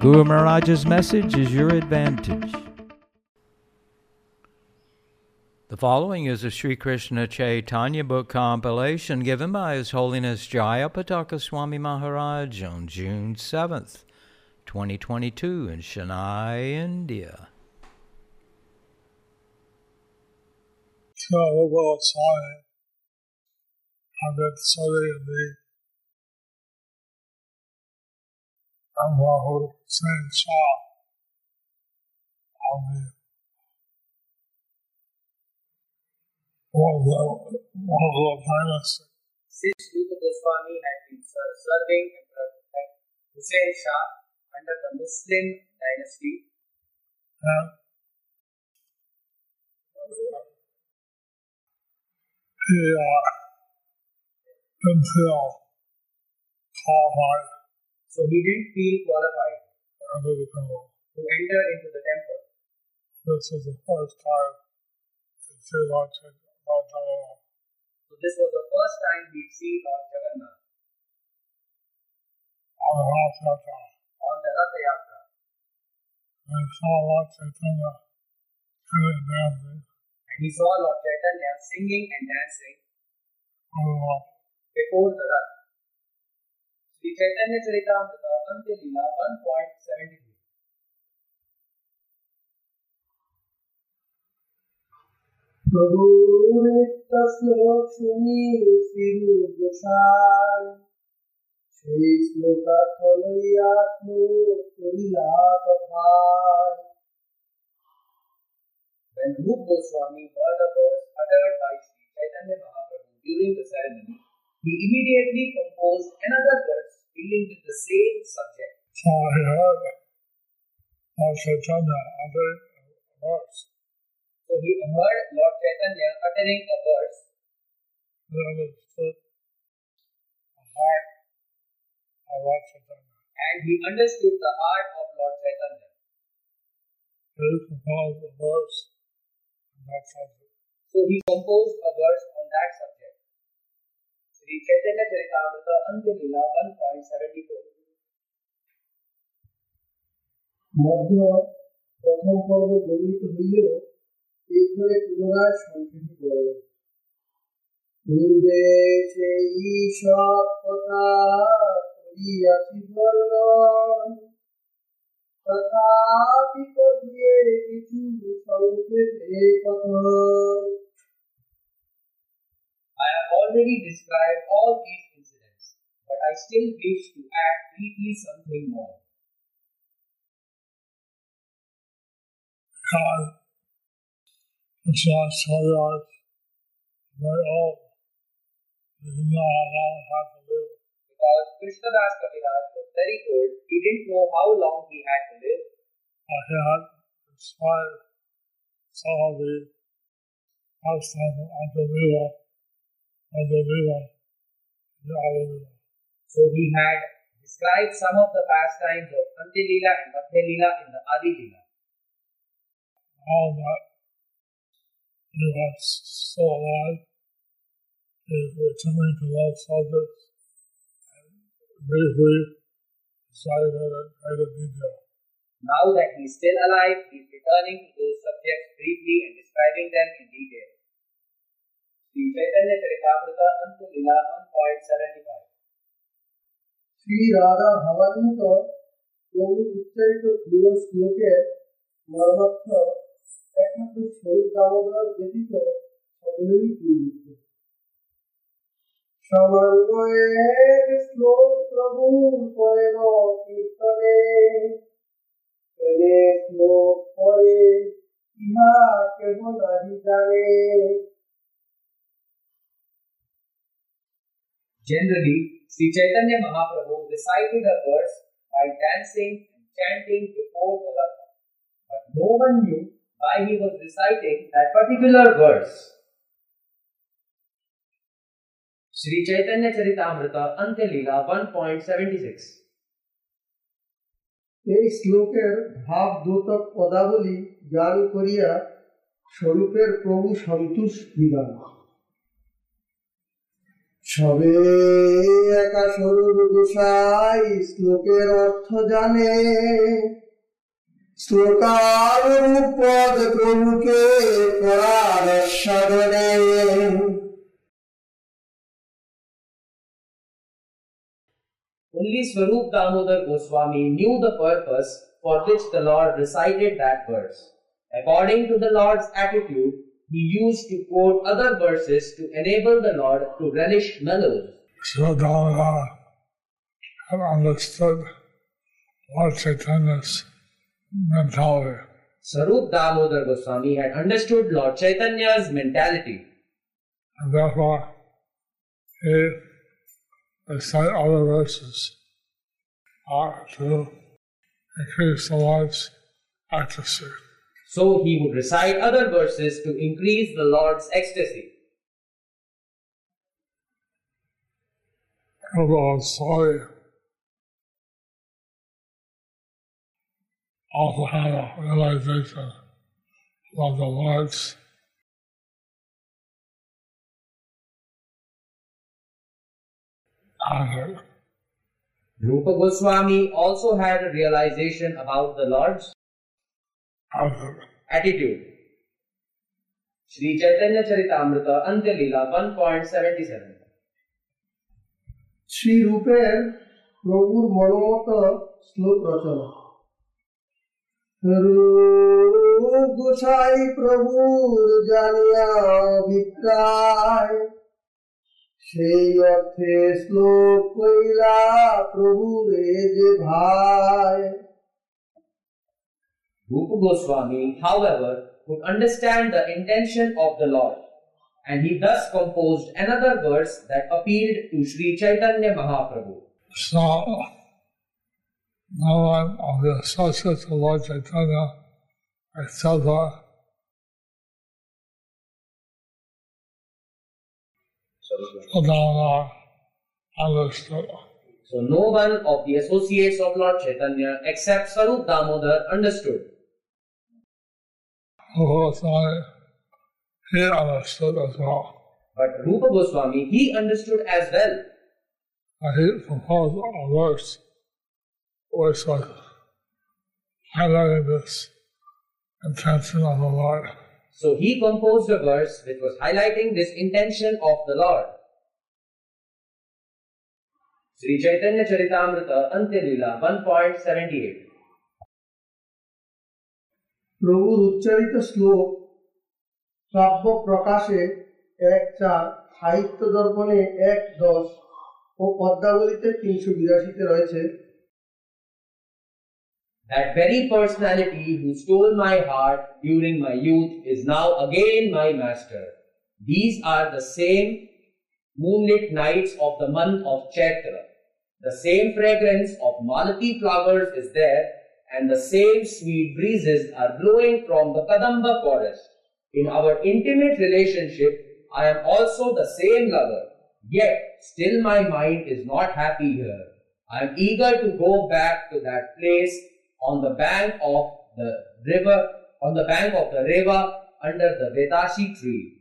Guru Maharaj's message is your advantage. The following is a Sri Krishna Chaitanya book compilation given by His Holiness Jayapataka Swami Maharaj on June 7th, 2022 in Chennai, India. I've I'm Shah. I'm one of the one. Since Rupa Goswami had been serving Emperor Hussein Shah under the Muslim dynasty, Yeah, he uh, until Paul Hart so he didn't feel qualified to enter into the temple. This is the first time Sri Lord Jagannath. So this was the first time we'd seen Lord Jagannath. On the Rath Yatra. On the Rath Yatra. We saw Lord Chaitanya singing and dancing. And he saw Lord Chaitanya singing and dancing. Oh, before the Rath. Sri Chaitanya Charitamrita Antya Leela 1.73 প্রভু নিত্য শ্লোক শুনি শ্রী গোসাই সেই শ্লোকার্থ লইয়া শ্লোক করিলা কথায় When Rup Goswami heard a verse uttered by Sri Chaitanya Mahaprabhu during the ceremony, he immediately composed another verse dealing with the same subject. So I heard Lord Chaitanya uttering a verse. So he heard Lord Chaitanya uttering a verse He understood the heart of Lord Chaitanya. and he understood the heart of Lord Chaitanya. He composed a verse on that subject. So he composed a verse on that subject. Sri Chaitanya Charitamrita Antilila 1.74 মধ্য প্রথম পর্ব বর্ণিত হইলেও এখানে পুনরায় সংক্ষেপে পূর্বে সেই সব কথা করিয়াছি বর্ণন। তথাপি দিয়ে কিছু সংক্ষেপে কথন I have already described all these incidents, but I still wish to add briefly something more. Because it's not so large, very old. He didn't know how long had to live. Because Krishnadas Kaviraj was very old, he didn't know how long he had to live, he had inspired some of the the Lila, of Lila, the so he had described some of the pastimes of Antyalila and Madhyalila in the Adi. All that was so alive is returning to subjects and briefly decided in greater detail. Now that he is still alive, he is returning to those subjects briefly and describing them in detail. Shri Chaitanya Charitamrita Antya Lila one point seventy five Shri Radha ভাবান্বিত প্রভু উচ্চারিত দুটো শ্লোকের মর্মার্থ একমাত্র স্বরূপ দামোদর ব্যতীত সকলেরই দুর্বৃত্ত সমন্বয়ে শ্লোক প্রভু করেন কীর্তনে শ্লোক করে ইহা কেহ নাহি জানে Generally, Sri Chaitanya Mahaprabhu recited a verse by dancing and chanting before the Ratha. But no one knew why he was reciting that particular verse. Sri Chaitanya Charitamrita Antyalila 1.76 এই শ্লোকের ভাব দ্যোতক পদাবলী জ্ঞান করিয়া স্বরূপের প্রভু সন্তোষ বিধান সবে একা স্বরূপ গোসাই শ্লোকের অর্থ জানে শ্লোকার পদ প্রভুকে করার সাধনে Only Swarup Damodar Goswami knew the purpose for which the Lord recited that verse. According to the Lord's attitude, he used to quote other verses to enable the Lord to relish mellows. So Damodar had understood Lord Chaitanya's mentality. Swarup Damodar Goswami had understood Lord Chaitanya's mentality, and therefore he recite other verses uh, to increase the Lord's ecstasy. So he would recite other verses to increase the Lord's ecstasy. Overall story also had a realization of the Lord's honor. Rupa Goswami also had a realization about the Lord's honor. attitude. Sri Chaitanya Charitamrita Antyalila 1.77 শ্রীরূপের প্রভুর মনোমত শ্লোক রচনা রূপ গোসাই প্রভুর জানিয়া অভিপ্রায় সেই অর্থে শ্লোক কইলা প্রভুরে যে ভাই Rupa Goswami, however, could understand the intention of the Lord, and he thus composed another verse that appealed to Sri Chaitanya Mahaprabhu. So, no one of the associates of Lord Chaitanya except the Sadhana understood. So no one of the associates of Lord Chaitanya except Swarup Damodar understood. Goswami, he understood as well. But Rupa Goswami, he understood as well. And he composed a verse which was highlighting this intention of the Lord. So he composed a verse which was highlighting this intention of the Lord. Sri Chaitanya Charitamrita Antyalila 1.78 প্রভুর উচ্চারিত শ্লোক কাব্য প্রকাশে এক চার সাহিত্য দর্পণে এক দশ ও পদ্মাবলিতে তিনশো বিরাশিতে রয়েছে That very personality who stole my heart during my youth is now again my master. These are the same moonlit nights of the month of Chaitra. The same fragrance of malati flowers is there, and the same sweet breezes are blowing from the Kadamba forest. In our intimate relationship, I am also the same lover, yet still my mind is not happy here. I am eager to go back to that place on the bank of the river, on the bank of the Reva under the Vetashi tree.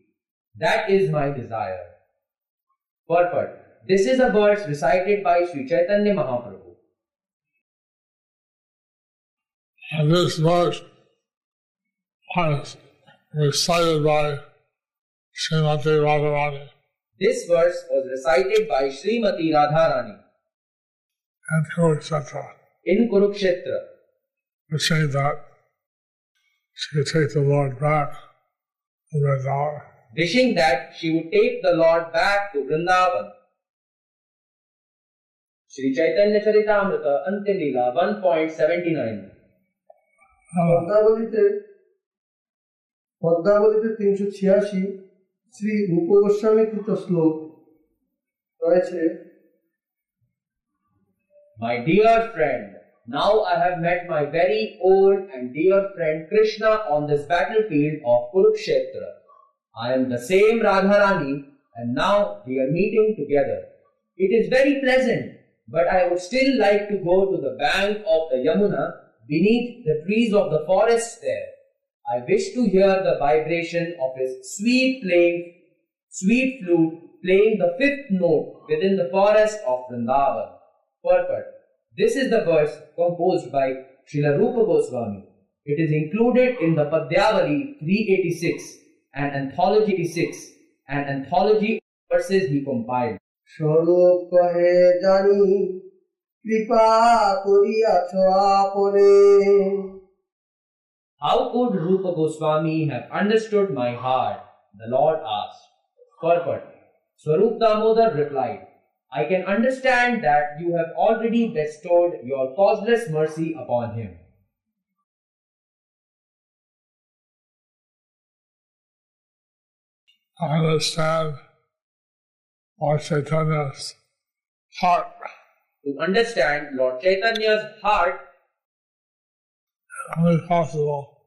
That is my desire. Purport. This is a verse recited by Sri Chaitanya Mahaprabhu. And this verse was recited by Srimati Radharani. This verse was recited by Srimati Radharani. And Kurukshetra, in Kurukshetra, wishing that she could take the Lord back to Vrindavan. wishing that she would take the Lord back to Vrindavan. Sri Chaitanya Charitamrita Antyalila 1.79 পদ্মাবলিতে পদ্মাবলিতে তিনশো ছিয়াশি শ্রী রূপ গোস্বামী কৃত শ্লোক রয়েছে My dear friend, Now I have met my very old and dear friend Krishna on this battlefield of Kurukshetra. I am the same Radharani and now we are meeting together. It is very pleasant, but I would still like to go to the bank of the Yamuna beneath the trees of the forest there. I wish to hear the vibration of his sweet playing, sweet flute playing the fifth note within the forest of Vrindavan. Purport. This is the verse composed by Srila Rupa Goswami. It is included in the Padyavali 386, an anthology 86, an anthology of verses he compiled. স্বরূপ কহে জানি কৃপা করিয়াছ আপনে How could Rupa Goswami have understood my heart? The Lord asked. Purport. Swarup Damodar replied, I can understand that you have already bestowed your causeless mercy upon him. I understand Lord Chaitanya's heart to understand Lord Chaitanya's heart only possible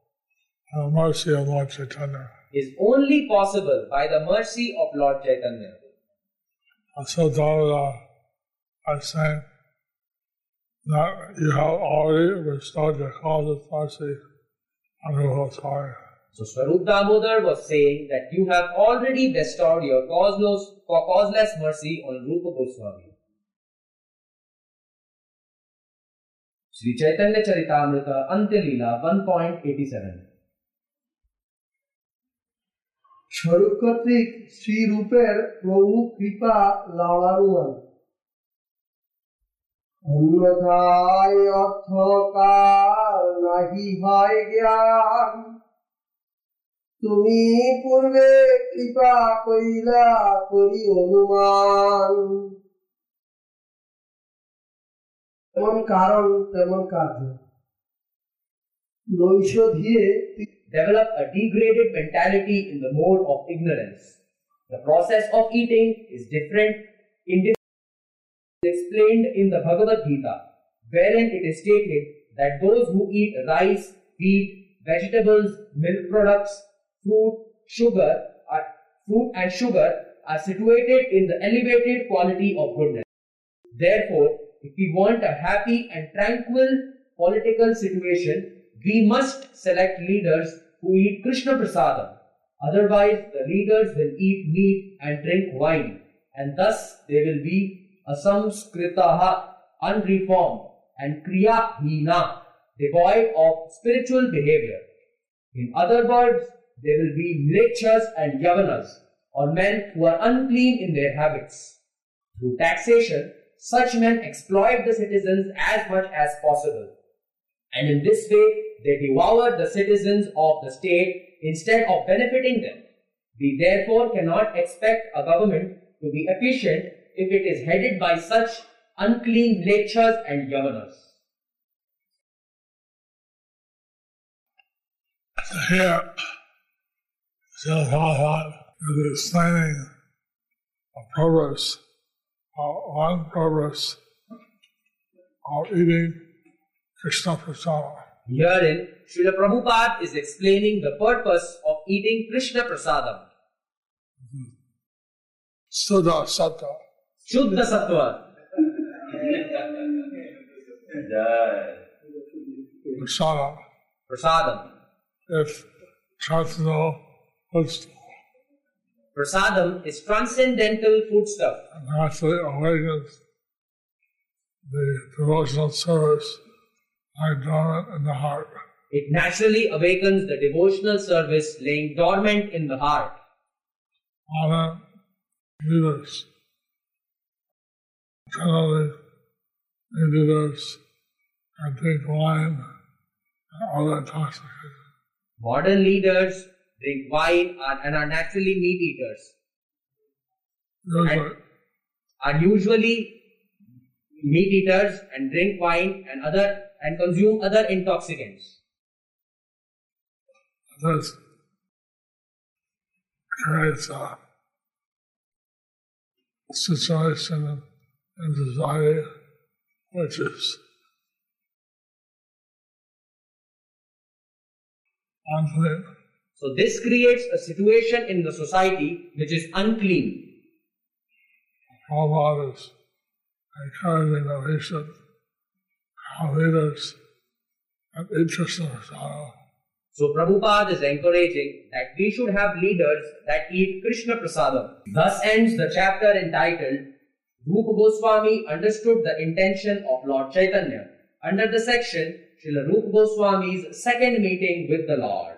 by the mercy of Lord Chaitanya. is only possible by the mercy of Lord Chaitanya. So Dhamma I saying that you have already bestowed your causeless mercy on Rupa So Swarup Damodar was saying that you have already bestowed your causeless, causeless mercy on Rupa Goswami. Sri Chaitanya Charitamrita Antya Leela 1.87 স্বরূপ কর্তৃক শ্রীরূপের প্রভু কৃপা লালানুমান অন্যথায় অর্থকার নাহি হয় জ্ঞান তুমি পূর্বে কৃপা কইলা করি অনুমান তেমন কারণ তেমন কার্য নৈশ ধীরে Develop a degraded mentality in the mode of ignorance. The process of eating is different in explained in the Bhagavad Gita, wherein it is stated that those who eat rice, wheat, vegetables, milk products, fruit, sugar, are, fruit and sugar are situated in the elevated quality of goodness. Therefore, if we want a happy and tranquil political situation, we must select leaders who eat Krishna Prasadam. Otherwise, the leaders will eat meat and drink wine, and thus they will be asamskritaha, unreformed, and kriyahina, devoid of spiritual behavior. In other words, they will be mlechas and yavanas, or men who are unclean in their habits. Through taxation, such men exploit the citizens as much as possible. And in this way, they devour the citizens of the state instead of benefiting them. We therefore cannot expect a government to be efficient if it is headed by such unclean mlechas and yavanas. Here, Shalakala is explaining the purpose, one purpose of eating Krishna Prasada. Herein, Srila Prabhupada is explaining the purpose of eating Krishna Prasadam. Suddha Sattva. Shuddha Sattva. Prasada. Prasadam. If transcendental foodstuff Prasadam is transcendental foodstuff and oh, actually awakens the devotional service lying dormant in the heart. It naturally awakens the devotional service laying dormant in the heart. Modern leaders generally leaders and drink wine and other intoxicants. Modern leaders drink wine, are, and are naturally meat eaters. No, are usually meat eaters and drink wine and other and consume other intoxicants. That's creates a situation and desire which is conflict so this creates a situation in the society which is unclean. Is encouraging we should leaders and interest in Prasadam. So Prabhupada is encouraging that we should have leaders that eat Krishna Prasadam. Thus ends the chapter entitled Rupa Goswami understood the intention of Lord Chaitanya under the section Srila Rupa Goswami's second meeting with the Lord.